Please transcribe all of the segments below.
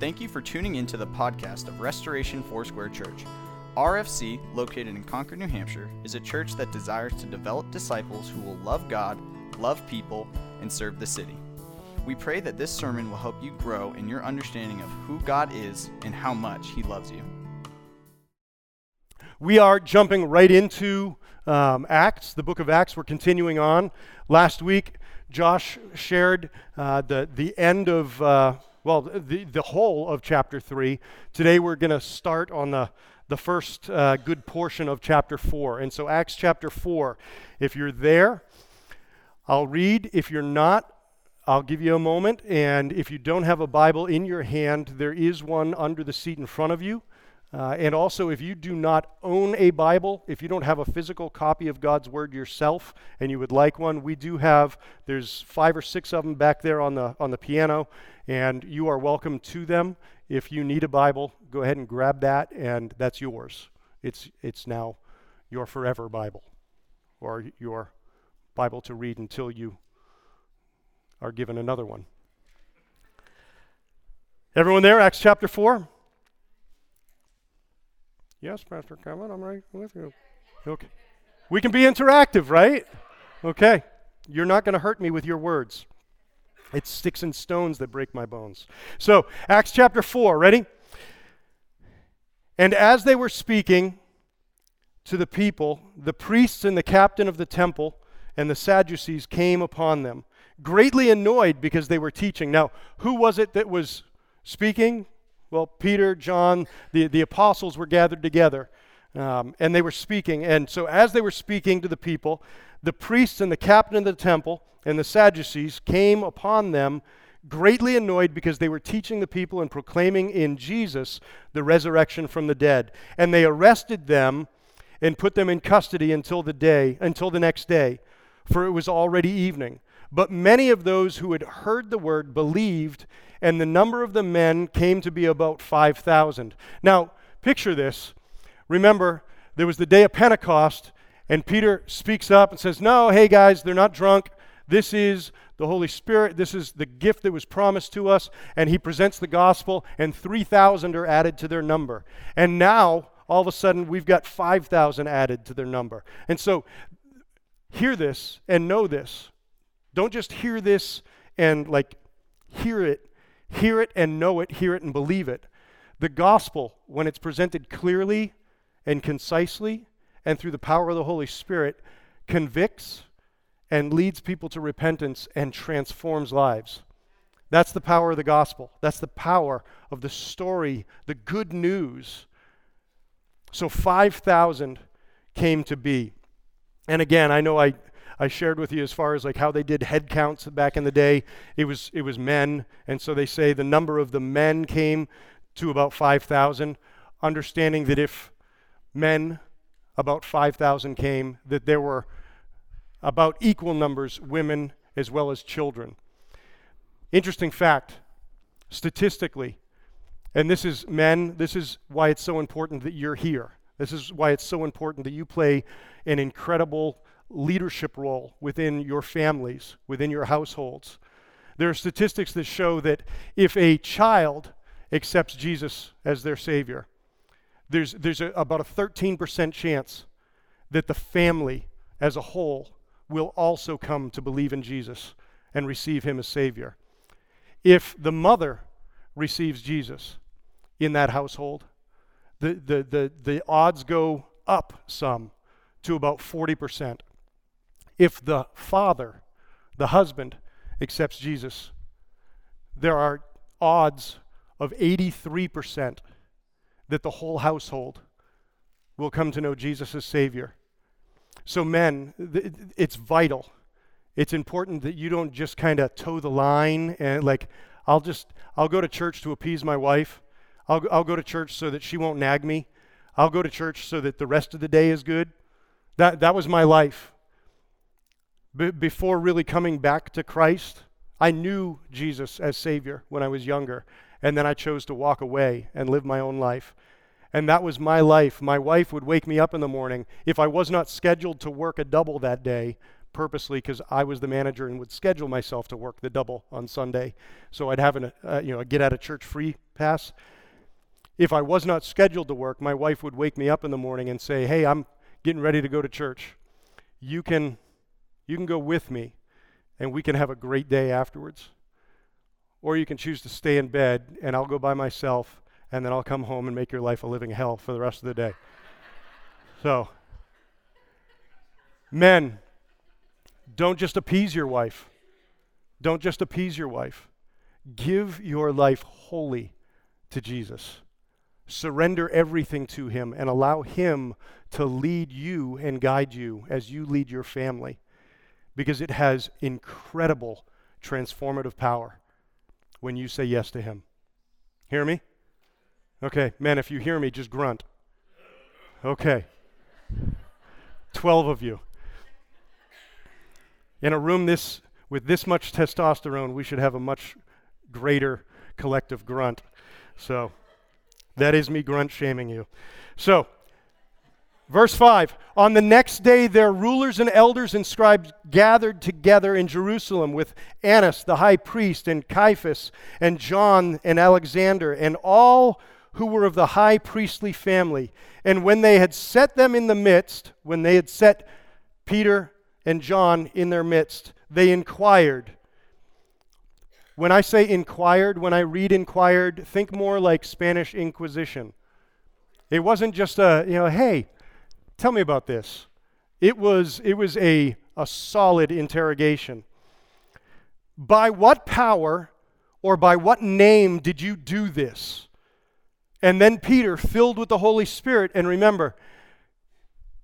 Thank you for tuning in to the podcast of Restoration Foursquare Church. RFC, located in Concord, New Hampshire, is a church that desires to develop disciples who will love God, love people, and serve the city. We pray that this sermon will help you grow in your understanding of who God is and how much He loves you. We are jumping right into um, Acts, the book of Acts. We're continuing on. Last week, Josh shared uh, the, the end of, uh, well, the, the whole of chapter 3. Today, we're going to start on the, the first uh, good portion of chapter 4. And so, Acts chapter 4, if you're there, I'll read. If you're not, I'll give you a moment. And if you don't have a Bible in your hand, there is one under the seat in front of you. Uh, and also, if you do not own a Bible, if you don't have a physical copy of God's Word yourself and you would like one, we do have, there's five or six of them back there on the, on the piano, and you are welcome to them. If you need a Bible, go ahead and grab that, and that's yours. It's, it's now your forever Bible or your Bible to read until you are given another one. Everyone there, Acts chapter 4? Yes, Pastor Kevin, I'm right with you. Okay. We can be interactive, right? Okay. You're not going to hurt me with your words. It's sticks and stones that break my bones. So, Acts chapter 4, ready? And as they were speaking to the people, the priests and the captain of the temple and the Sadducees came upon them, greatly annoyed because they were teaching. Now, who was it that was speaking? Well, Peter, John, the, the apostles were gathered together um, and they were speaking. And so, as they were speaking to the people, the priests and the captain of the temple and the Sadducees came upon them, greatly annoyed because they were teaching the people and proclaiming in Jesus the resurrection from the dead. And they arrested them and put them in custody until the day, until the next day, for it was already evening. But many of those who had heard the word believed, and the number of the men came to be about 5,000. Now, picture this. Remember, there was the day of Pentecost, and Peter speaks up and says, No, hey guys, they're not drunk. This is the Holy Spirit. This is the gift that was promised to us. And he presents the gospel, and 3,000 are added to their number. And now, all of a sudden, we've got 5,000 added to their number. And so, hear this and know this. Don't just hear this and like hear it, hear it and know it, hear it and believe it. The gospel, when it's presented clearly and concisely and through the power of the Holy Spirit, convicts and leads people to repentance and transforms lives. That's the power of the gospel. That's the power of the story, the good news. So 5,000 came to be. And again, I know I I shared with you as far as like how they did head counts back in the day. It was it was men, and so they say the number of the men came to about 5,000, understanding that if men about 5,000 came, that there were about equal numbers women as well as children. Interesting fact, statistically, and this is men, this is why it's so important that you're here. This is why it's so important that you play an incredible leadership role within your families, within your households. There are statistics that show that if a child accepts Jesus as their Savior, there's, there's a, about a 13% chance that the family as a whole will also come to believe in Jesus and receive Him as Savior. If the mother receives Jesus in that household, the, the, the, the odds go up some to about 40%. If the father, the husband, accepts Jesus, there are odds of 83% that the whole household will come to know Jesus as Savior. So, men, it's vital. It's important that you don't just kind of toe the line and like, I'll just, I'll go to church to appease my wife. I'll, I'll go to church so that she won't nag me. I'll go to church so that the rest of the day is good. That, that was my life before really coming back to Christ, I knew Jesus as Savior when I was younger, and then I chose to walk away and live my own life. And that was my life. My wife would wake me up in the morning. If I was not scheduled to work a double that day, purposely because I was the manager and would schedule myself to work the double on Sunday. So I'd have an, uh, you know, a get out of church free pass. If I was not scheduled to work, my wife would wake me up in the morning and say, "Hey, I'm getting ready to go to church. You can, you can go with me, and we can have a great day afterwards." Or you can choose to stay in bed, and I'll go by myself, and then I'll come home and make your life a living hell for the rest of the day. so, men, don't just appease your wife. Don't just appease your wife. Give your life wholly to Jesus. Surrender everything to Him and allow Him to lead you and guide you as you lead your family because it has incredible transformative power when you say yes to Him. Hear me? Okay, man, if you hear me, just grunt. Okay. 12 of you. In a room this with this much testosterone, we should have a much greater collective grunt. So, that is me grunt shaming you. So, Verse 5 On the next day, their rulers and elders and scribes gathered together in Jerusalem with Annas the high priest, and Caiaphas, and John, and Alexander, and all who were of the high priestly family. And when they had set them in the midst, when they had set Peter and John in their midst, they inquired. When I say inquired, when I read inquired, think more like Spanish Inquisition. It wasn't just a, you know, hey, Tell me about this. It was, it was a, a solid interrogation. By what power or by what name did you do this? And then Peter, filled with the Holy Spirit, and remember,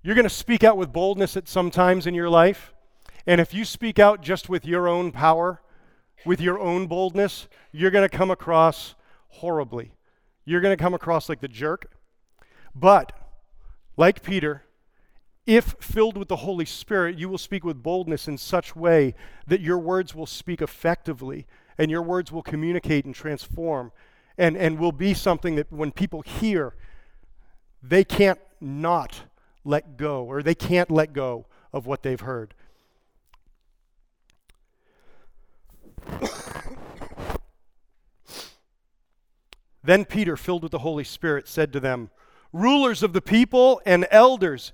you're going to speak out with boldness at some times in your life. And if you speak out just with your own power, with your own boldness, you're going to come across horribly. You're going to come across like the jerk. But, like Peter, if filled with the Holy Spirit, you will speak with boldness in such way that your words will speak effectively and your words will communicate and transform and, and will be something that when people hear, they can't not let go or they can't let go of what they've heard. then Peter, filled with the Holy Spirit, said to them, Rulers of the people and elders,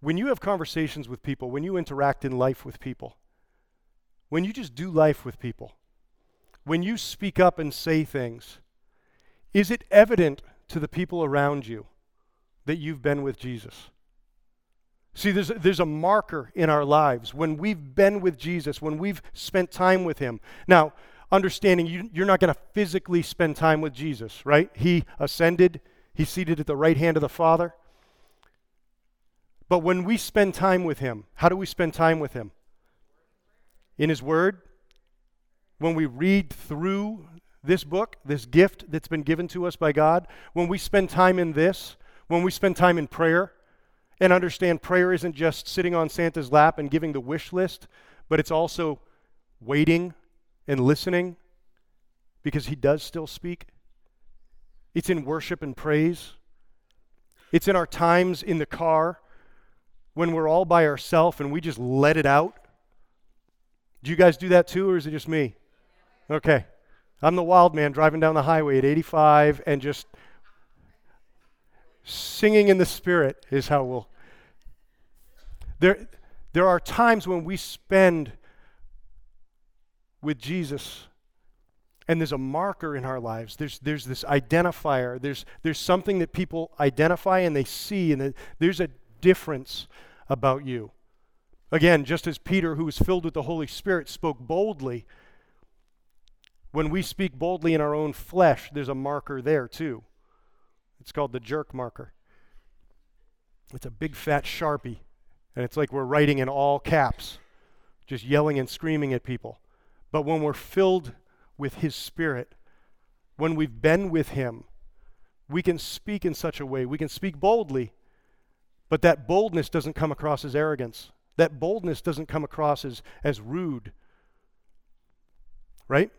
When you have conversations with people, when you interact in life with people, when you just do life with people, when you speak up and say things, is it evident to the people around you that you've been with Jesus? See, there's, there's a marker in our lives when we've been with Jesus, when we've spent time with Him. Now, understanding you, you're not going to physically spend time with Jesus, right? He ascended, He's seated at the right hand of the Father. But when we spend time with Him, how do we spend time with Him? In His Word. When we read through this book, this gift that's been given to us by God, when we spend time in this, when we spend time in prayer, and understand prayer isn't just sitting on Santa's lap and giving the wish list, but it's also waiting and listening because He does still speak. It's in worship and praise. It's in our times in the car when we're all by ourselves and we just let it out? Do you guys do that too, or is it just me? Okay. I'm the wild man driving down the highway at 85 and just singing in the spirit is how we'll. There, there are times when we spend with Jesus. And there's a marker in our lives. There's, there's this identifier. There's, there's something that people identify and they see, and there's a difference about you. Again, just as Peter, who was filled with the Holy Spirit, spoke boldly, when we speak boldly in our own flesh, there's a marker there too. It's called the jerk marker. It's a big fat sharpie, and it's like we're writing in all caps, just yelling and screaming at people. But when we're filled with His Spirit, when we've been with Him, we can speak in such a way, we can speak boldly, but that boldness doesn't come across as arrogance. That boldness doesn't come across as, as rude. Right?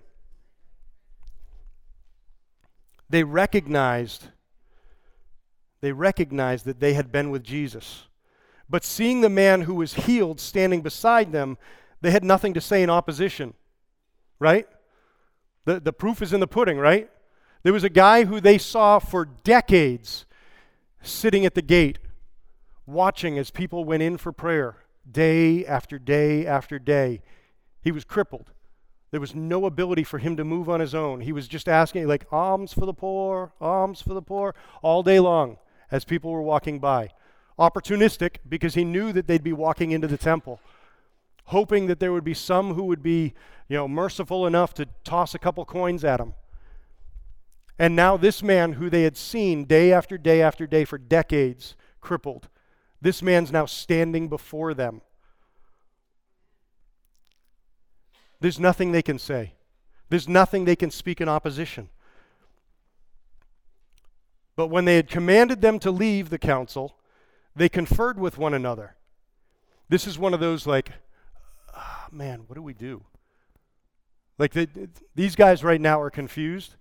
They recognized they recognized that they had been with Jesus. But seeing the man who was healed standing beside them, they had nothing to say in opposition. Right? The, the proof is in the pudding, right? There was a guy who they saw for decades sitting at the gate, watching as people went in for prayer day after day after day. He was crippled. There was no ability for him to move on his own. He was just asking, like, alms for the poor, alms for the poor, all day long as people were walking by. Opportunistic because he knew that they'd be walking into the temple, hoping that there would be some who would be, you know, merciful enough to toss a couple coins at him. And now, this man who they had seen day after day after day for decades, crippled, this man's now standing before them. There's nothing they can say, there's nothing they can speak in opposition. But when they had commanded them to leave the council, they conferred with one another. This is one of those, like, oh, man, what do we do? Like, the, these guys right now are confused.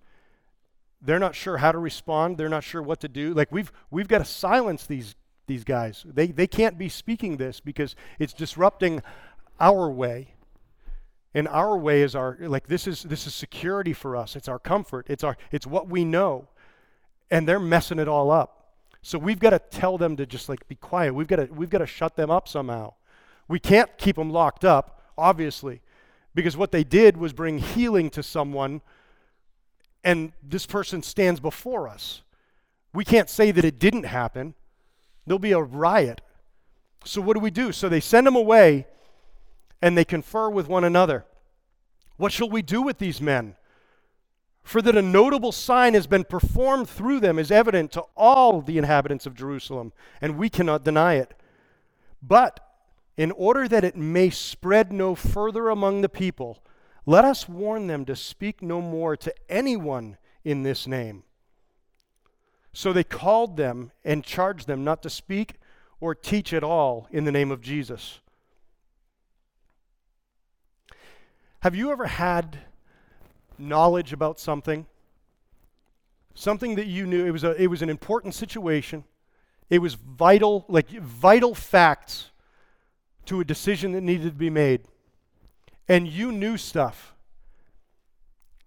They're not sure how to respond. They're not sure what to do. Like, we've, we've got to silence these these guys. They, they can't be speaking this because it's disrupting our way. And our way is our like this is this is security for us. It's our comfort. It's our it's what we know. And they're messing it all up. So we've got to tell them to just like be quiet. We've got to we've got to shut them up somehow. We can't keep them locked up, obviously, because what they did was bring healing to someone and this person stands before us. We can't say that it didn't happen. There'll be a riot. So, what do we do? So, they send them away and they confer with one another. What shall we do with these men? For that a notable sign has been performed through them is evident to all the inhabitants of Jerusalem, and we cannot deny it. But in order that it may spread no further among the people, let us warn them to speak no more to anyone in this name. So they called them and charged them not to speak or teach at all in the name of Jesus. Have you ever had knowledge about something? Something that you knew, it was, a, it was an important situation. It was vital, like vital facts to a decision that needed to be made. And you knew stuff.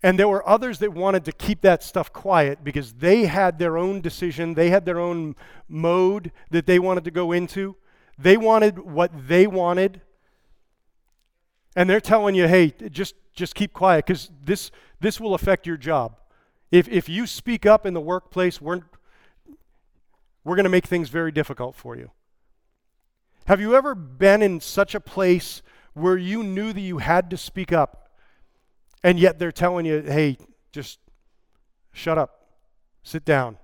And there were others that wanted to keep that stuff quiet because they had their own decision, they had their own mode that they wanted to go into. They wanted what they wanted. And they're telling you, hey, just, just keep quiet because this, this will affect your job. If, if you speak up in the workplace, we're, we're going to make things very difficult for you. Have you ever been in such a place where you knew that you had to speak up and yet they're telling you, hey, just shut up, sit down.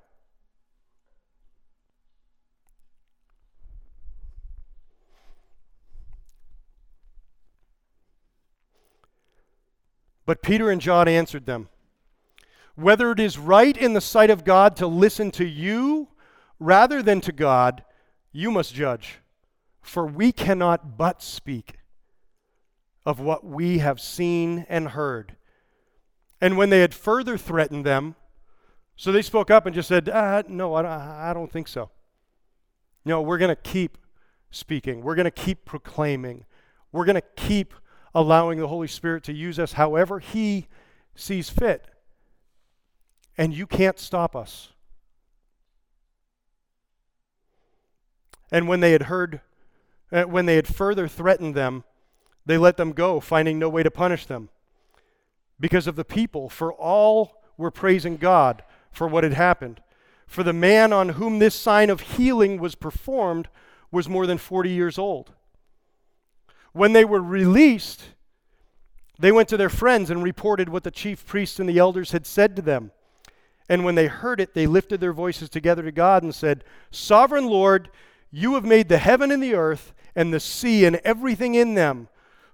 But Peter and John answered them Whether it is right in the sight of God to listen to you rather than to God, you must judge. For we cannot but speak of what we have seen and heard. And when they had further threatened them, so they spoke up and just said, uh, No, I, don't think so. No, we're going to keep speaking. We're going to keep proclaiming. We're going to keep allowing the Holy Spirit to use us however He sees fit. And you can't stop us. And when they had heard, uh, when they had further threatened them, they let them go, finding no way to punish them. because of the people, for all were praising God for what had happened. For the man on whom this sign of healing was performed was more than 40 years old. When they were released, they went to their friends and reported what the chief priests and the elders had said to them. And when they heard it, they lifted their voices together to God and said, Sovereign Lord, you have made the heaven and the earth and the sea and everything in them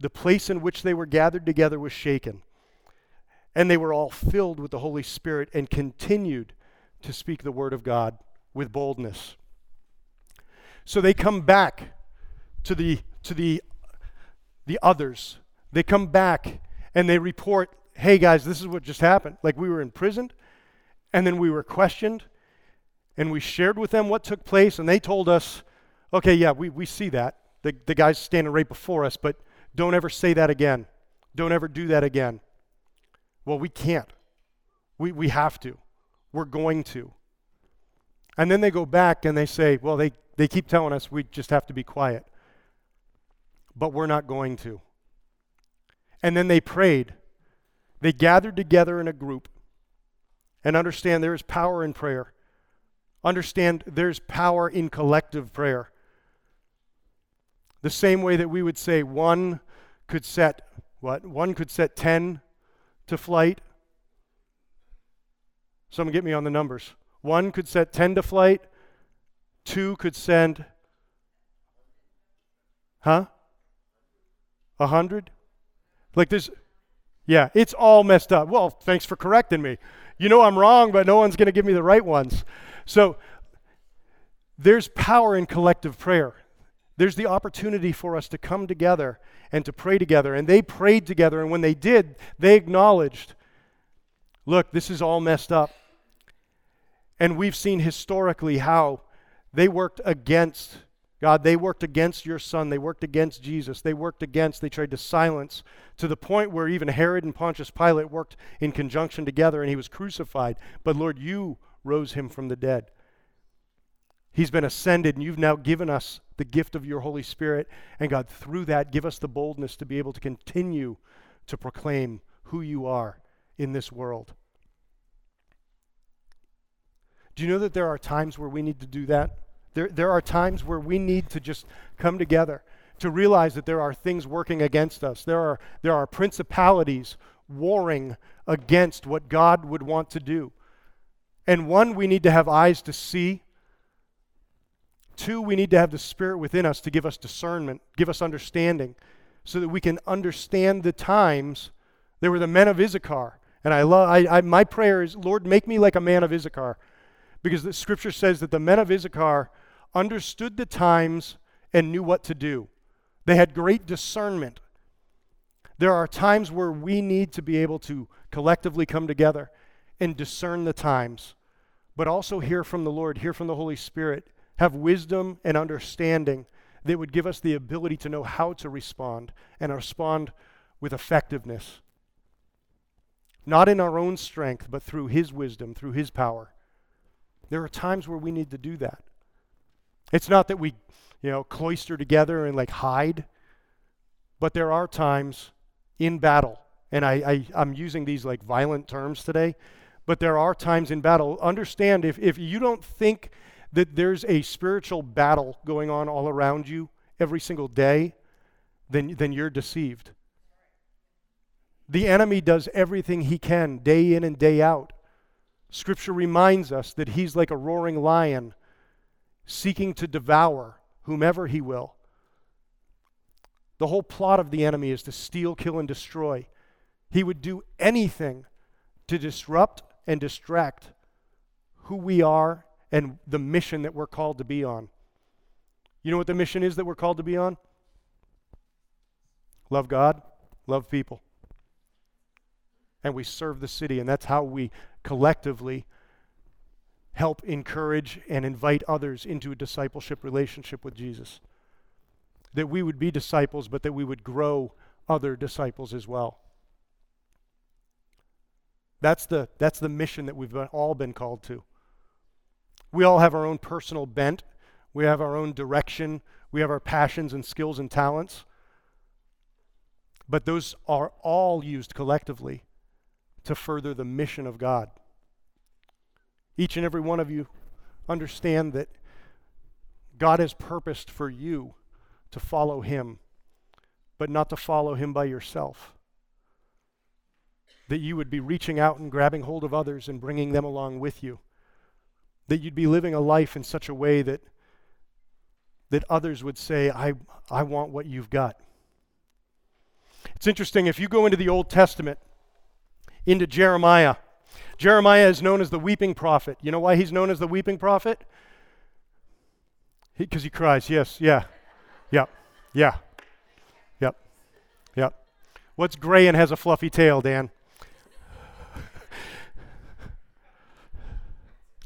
the place in which they were gathered together was shaken. And they were all filled with the Holy Spirit and continued to speak the word of God with boldness. So they come back to the, to the, the others. They come back and they report, hey guys, this is what just happened. Like we were imprisoned and then we were questioned and we shared with them what took place and they told us, okay, yeah, we, we see that. The, the guy's standing right before us, but don't ever say that again. Don't ever do that again. Well, we can't. We, we have to. We're going to. And then they go back and they say, well, they, they keep telling us we just have to be quiet. But we're not going to. And then they prayed. They gathered together in a group and understand there is power in prayer. Understand there's power in collective prayer. The same way that we would say one could set what? One could set 10 to flight. Someone get me on the numbers. One could set 10 to flight. Two could send, huh? A hundred? Like this, yeah, it's all messed up. Well, thanks for correcting me. You know I'm wrong, but no one's going to give me the right ones. So there's power in collective prayer. There's the opportunity for us to come together and to pray together. And they prayed together, and when they did, they acknowledged look, this is all messed up. And we've seen historically how they worked against God. They worked against your son. They worked against Jesus. They worked against, they tried to silence to the point where even Herod and Pontius Pilate worked in conjunction together and he was crucified. But Lord, you rose him from the dead. He's been ascended, and you've now given us the gift of your Holy Spirit. And God, through that, give us the boldness to be able to continue to proclaim who you are in this world. Do you know that there are times where we need to do that? There, there are times where we need to just come together to realize that there are things working against us. There are, there are principalities warring against what God would want to do. And one, we need to have eyes to see Two, we need to have the Spirit within us to give us discernment, give us understanding, so that we can understand the times. There were the men of Issachar. And I love, I, I, my prayer is, Lord, make me like a man of Issachar. Because the scripture says that the men of Issachar understood the times and knew what to do. They had great discernment. There are times where we need to be able to collectively come together and discern the times, but also hear from the Lord, hear from the Holy Spirit, have wisdom and understanding that would give us the ability to know how to respond and respond with effectiveness. Not in our own strength, but through His wisdom, through His power. There are times where we need to do that. It's not that we, you know, cloister together and like hide, but there are times in battle, and I, I, I'm using these like violent terms today, but there are times in battle. Understand if, if you don't think that there's a spiritual battle going on all around you every single day, then, then you're deceived. The enemy does everything he can, day in and day out, Scripture reminds us that he's like a roaring lion seeking to devour whomever he will. The whole plot of the enemy is to steal, kill, and destroy. He would do anything to disrupt and distract who we are and the mission that we're called to be on. You know what the mission is that we're called to be on? Love God, love people. And we serve the city, and that's how we collectively help encourage and invite others into a discipleship relationship with Jesus. That we would be disciples, but that we would grow other disciples as well. That's the, that's the mission that we've all been called to. We all have our own personal bent, we have our own direction, we have our passions and skills and talents. But those are all used collectively to further the mission of God. Each and every one of you understand that God has purposed for you to follow Him, but not to follow Him by yourself. That you would be reaching out and grabbing hold of others and bringing them along with you. That you'd be living a life in such a way that, that others would say, I, I want what you've got. It's interesting, if you go into the Old Testament, into Jeremiah, Jeremiah is known as the weeping prophet. You know why he's known as the weeping prophet? Because he, he, cries. Yes, yeah, yep, yeah, yep, yep. What's gray and has a fluffy tail, Dan?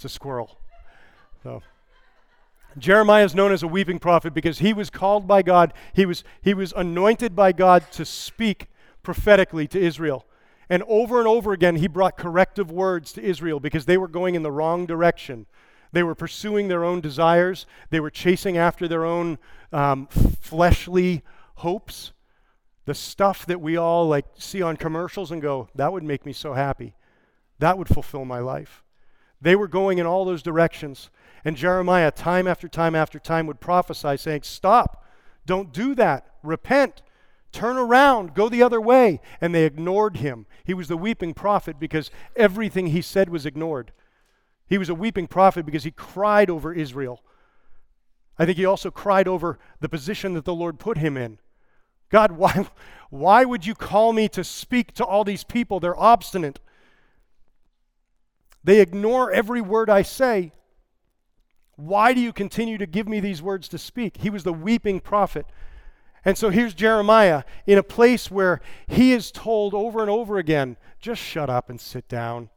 It's a squirrel. So. Jeremiah is known as a weeping prophet because he was called by God. He was, he was anointed by God to speak prophetically to Israel. And over and over again, he brought corrective words to Israel because they were going in the wrong direction. They were pursuing their own desires, they were chasing after their own um, fleshly hopes. The stuff that we all like see on commercials and go, that would make me so happy. That would fulfill my life. They were going in all those directions. And Jeremiah, time after time after time, would prophesy, saying, Stop, don't do that, repent. Turn around, go the other way. And they ignored him. He was the weeping prophet because everything he said was ignored. He was a weeping prophet because he cried over Israel. I think he also cried over the position that the Lord put him in. God, why, why would you call me to speak to all these people? They're obstinate. They ignore every word I say. Why do you continue to give me these words to speak? He was the weeping prophet. And so here's Jeremiah in a place where he is told over and over again just shut up and sit down.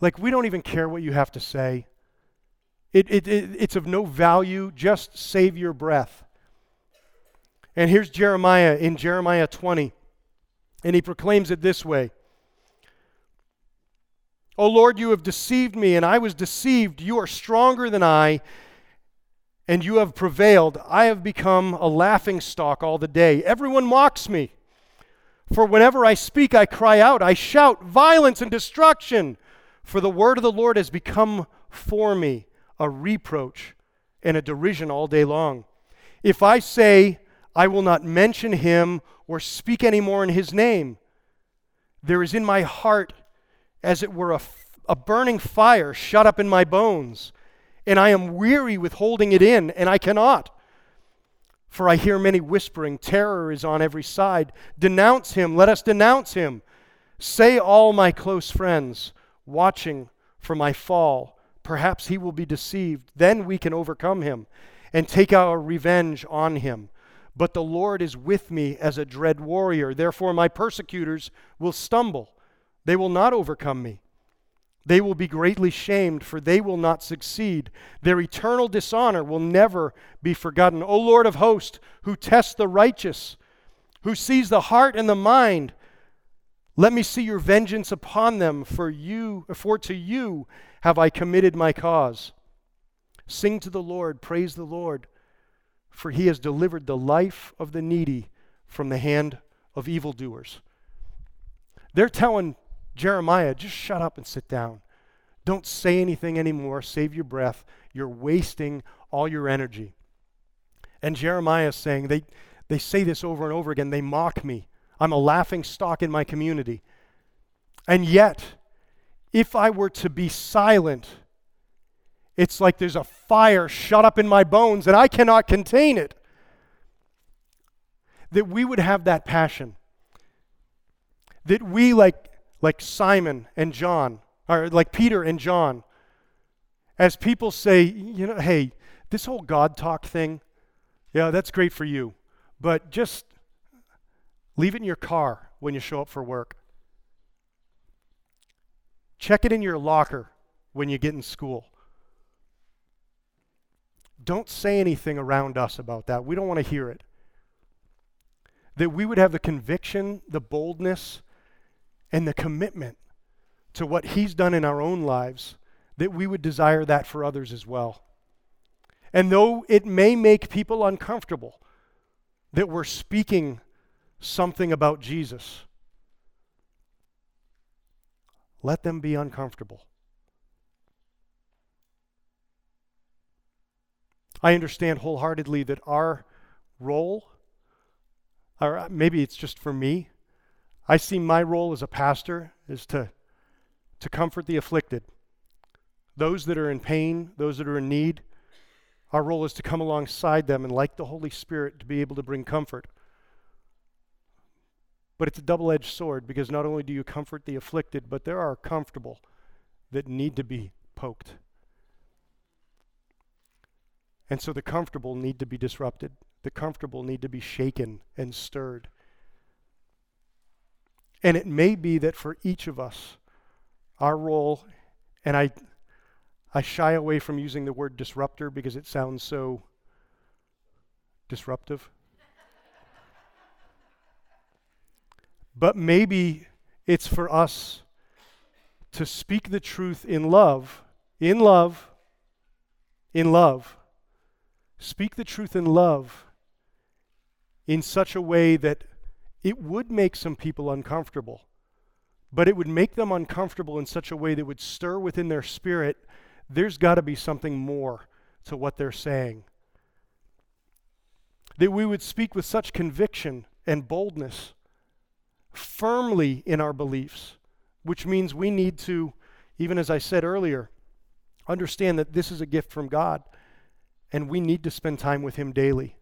Like, we don't even care what you have to say. It, it, it, it's of no value. Just save your breath. And here's Jeremiah in Jeremiah 20. And he proclaims it this way O Lord, you have deceived me, and I was deceived. You are stronger than I and you have prevailed. I have become a laughing stock all the day. Everyone mocks me. For whenever I speak, I cry out, I shout violence and destruction. For the word of the Lord has become for me a reproach and a derision all day long. If I say, I will not mention him or speak any more in his name, there is in my heart, as it were, a, a burning fire shut up in my bones and I am weary with holding it in, and I cannot. For I hear many whispering, Terror is on every side. Denounce him, let us denounce him. Say, all my close friends, watching for my fall, perhaps he will be deceived. Then we can overcome him and take our revenge on him. But the Lord is with me as a dread warrior. Therefore, my persecutors will stumble, they will not overcome me. They will be greatly shamed, for they will not succeed. Their eternal dishonor will never be forgotten. O Lord of hosts, who tests the righteous, who sees the heart and the mind, let me see your vengeance upon them, for you, for to you have I committed my cause. Sing to the Lord, praise the Lord, for he has delivered the life of the needy from the hand of evildoers. They're telling Jeremiah, just shut up and sit down. Don't say anything anymore. Save your breath. You're wasting all your energy. And Jeremiah is saying, they, they say this over and over again. They mock me. I'm a laughing stock in my community. And yet, if I were to be silent, it's like there's a fire shut up in my bones and I cannot contain it. That we would have that passion. That we, like, like Simon and John, or like Peter and John, as people say, you know, hey, this whole God talk thing, yeah, that's great for you, but just leave it in your car when you show up for work. Check it in your locker when you get in school. Don't say anything around us about that. We don't want to hear it. That we would have the conviction, the boldness, and the commitment to what He's done in our own lives, that we would desire that for others as well. And though it may make people uncomfortable that we're speaking something about Jesus, let them be uncomfortable. I understand wholeheartedly that our role, or maybe it's just for me, I see my role as a pastor is to, to comfort the afflicted, those that are in pain, those that are in need. Our role is to come alongside them and, like the Holy Spirit, to be able to bring comfort. But it's a double edged sword because not only do you comfort the afflicted, but there are comfortable that need to be poked. And so the comfortable need to be disrupted, the comfortable need to be shaken and stirred. And it may be that for each of us, our role, and I, I shy away from using the word disruptor because it sounds so disruptive. But maybe it's for us to speak the truth in love, in love, in love. Speak the truth in love in such a way that it would make some people uncomfortable, but it would make them uncomfortable in such a way that would stir within their spirit there's got to be something more to what they're saying. That we would speak with such conviction and boldness firmly in our beliefs, which means we need to, even as I said earlier, understand that this is a gift from God and we need to spend time with Him daily.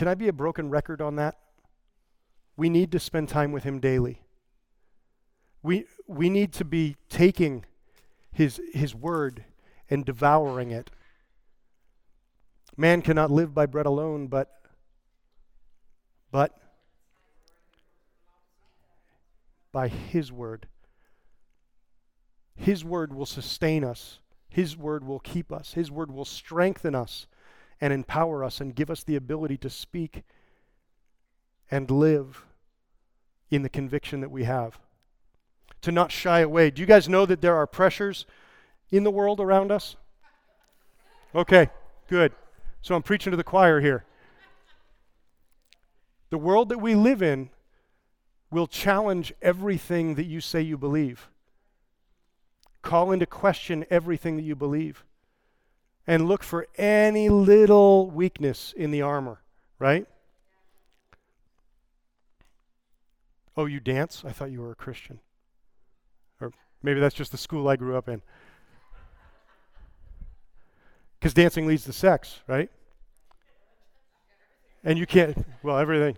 Can I be a broken record on that? We need to spend time with Him daily. We, we need to be taking his, his word and devouring it. Man cannot live by bread alone, but but by His word. His word will sustain us. His word will keep us. His word will strengthen us and empower us and give us the ability to speak and live in the conviction that we have. To not shy away. Do you guys know that there are pressures in the world around us? Okay, good. So I'm preaching to the choir here. The world that we live in will challenge everything that you say you believe, call into question everything that you believe, and look for any little weakness in the armor, right? Oh, you dance? I thought you were a Christian. Or maybe that's just the school I grew up in. Because dancing leads to sex, right? And you can't, well, everything.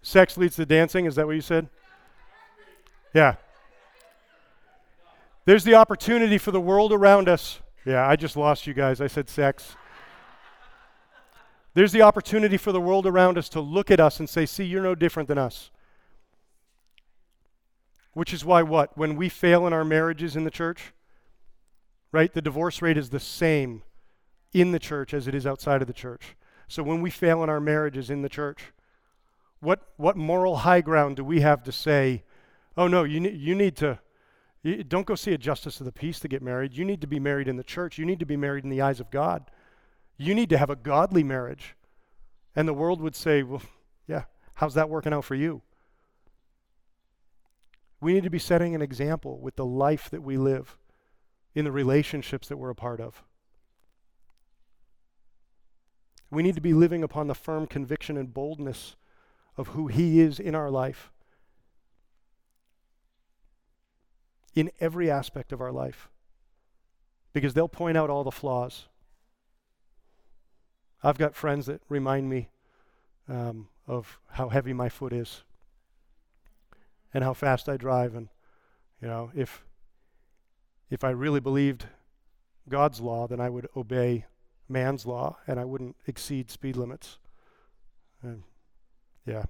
Sex leads to dancing, is that what you said? Yeah. There's the opportunity for the world around us. Yeah, I just lost you guys. I said sex. There's the opportunity for the world around us to look at us and say, see, you're no different than us. Which is why, what? When we fail in our marriages in the church, right, the divorce rate is the same in the church as it is outside of the church. So when we fail in our marriages in the church, what, what moral high ground do we have to say, oh no, you, ne- you need to, you, don't go see a justice of the peace to get married. You need to be married in the church. You need to be married in the eyes of God. You need to have a godly marriage. And the world would say, well, yeah, how's that working out for you? We need to be setting an example with the life that we live in the relationships that we're a part of. We need to be living upon the firm conviction and boldness of who He is in our life, in every aspect of our life, because they'll point out all the flaws. I've got friends that remind me um, of how heavy my foot is and how fast I drive. And, you know, if, if I really believed God's law, then I would obey man's law and I wouldn't exceed speed limits. And yeah,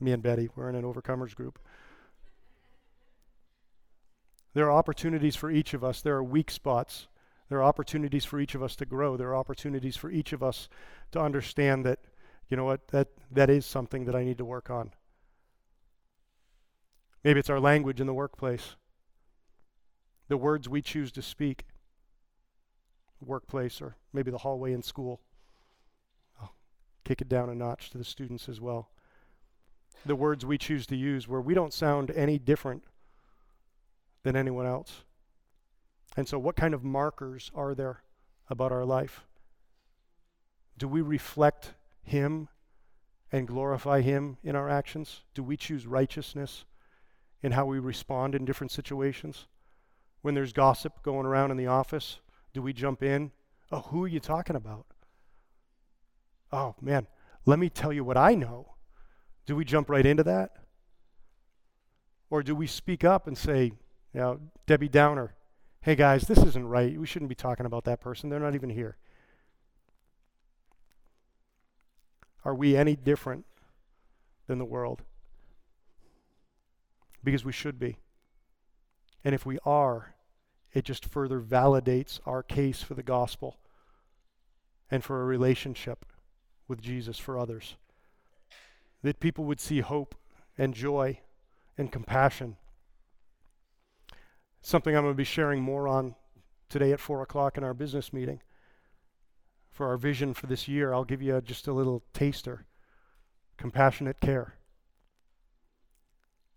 me and Betty, we're in an overcomers group. There are opportunities for each of us. There are weak spots. There are opportunities for each of us to grow. There are opportunities for each of us to understand that, you know what, that, that is something that I need to work on. Maybe it's our language in the workplace, the words we choose to speak, workplace, or maybe the hallway in school. Kick it down a notch to the students as well. The words we choose to use, where we don't sound any different than anyone else. And so, what kind of markers are there about our life? Do we reflect Him and glorify Him in our actions? Do we choose righteousness in how we respond in different situations? When there's gossip going around in the office, do we jump in? Oh, who are you talking about? Oh, man, let me tell you what I know. Do we jump right into that? Or do we speak up and say, you know, Debbie Downer, hey guys, this isn't right. We shouldn't be talking about that person. They're not even here. Are we any different than the world? Because we should be. And if we are, it just further validates our case for the gospel and for a relationship with Jesus for others. That people would see hope and joy and compassion something I'm going to be sharing more on today at 4 o'clock in our business meeting. For our vision for this year, I'll give you a, just a little taster compassionate care.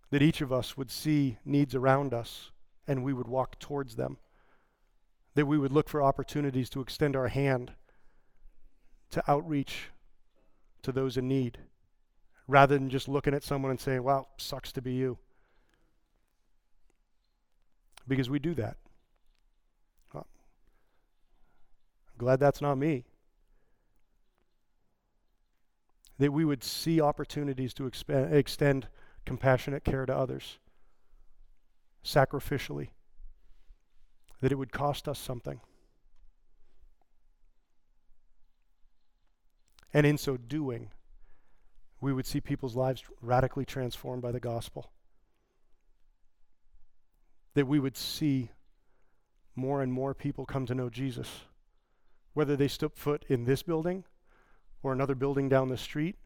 That each of us would see needs around us and we would walk towards them. That we would look for opportunities to extend our hand to outreach to those in need rather than just looking at someone and saying, wow, sucks to be you because we do that. I'm glad that's not me. That we would see opportunities to exp- extend compassionate care to others sacrificially, that it would cost us something. And in so doing, we would see people's lives radically transformed by the gospel that we would see more and more people come to know Jesus. Whether they step foot in this building or another building down the street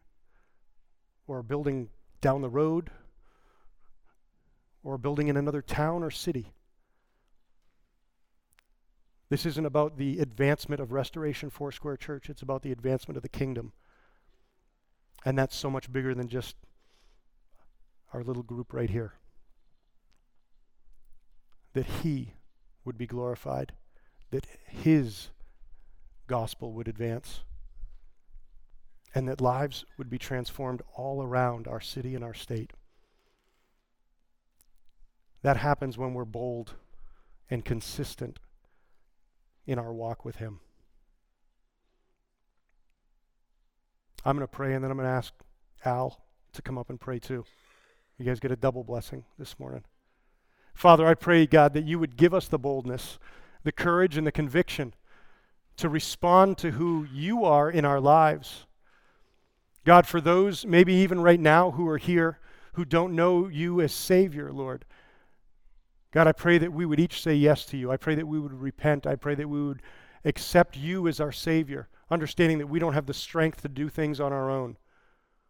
or a building down the road or a building in another town or city. This isn't about the advancement of Restoration Foursquare Church, it's about the advancement of the kingdom. And that's so much bigger than just our little group right here that He would be glorified, that His gospel would advance, and that lives would be transformed all around our city and our state. That happens when we're bold and consistent in our walk with Him. I'm going to pray and then I'm going to ask Al to come up and pray too. You guys get a double blessing this morning. Father, I pray, God, that you would give us the boldness, the courage, and the conviction to respond to who you are in our lives. God, for those maybe even right now who are here who don't know you as Savior, Lord, God, I pray that we would each say yes to you. I pray that we would repent. I pray that we would accept you as our Savior, understanding that we don't have the strength to do things on our own.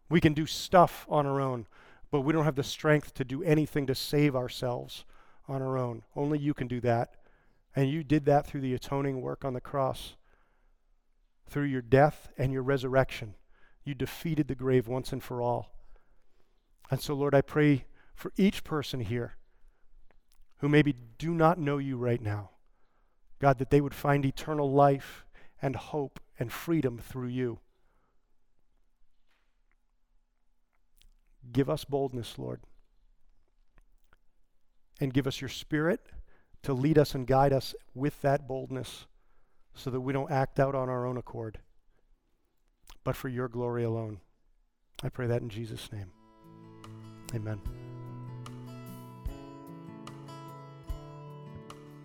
We can do stuff on our own, but we don't have the strength to do anything to save ourselves on our own. Only you can do that. And you did that through the atoning work on the cross. Through your death and your resurrection, you defeated the grave once and for all. And so, Lord, I pray for each person here who maybe do not know you right now. God, that they would find eternal life and hope and freedom through you. Give us boldness, Lord. And give us your spirit to lead us and guide us with that boldness so that we don't act out on our own accord, but for your glory alone. I pray that in Jesus' name. Amen.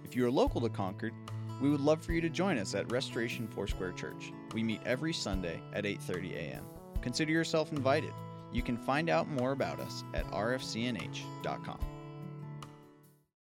If you are local to Concord, we would love for you to join us at Restoration Foursquare Church. We meet every Sunday at 8:30 a.m. Consider yourself invited. You can find out more about us at rfcnh.com.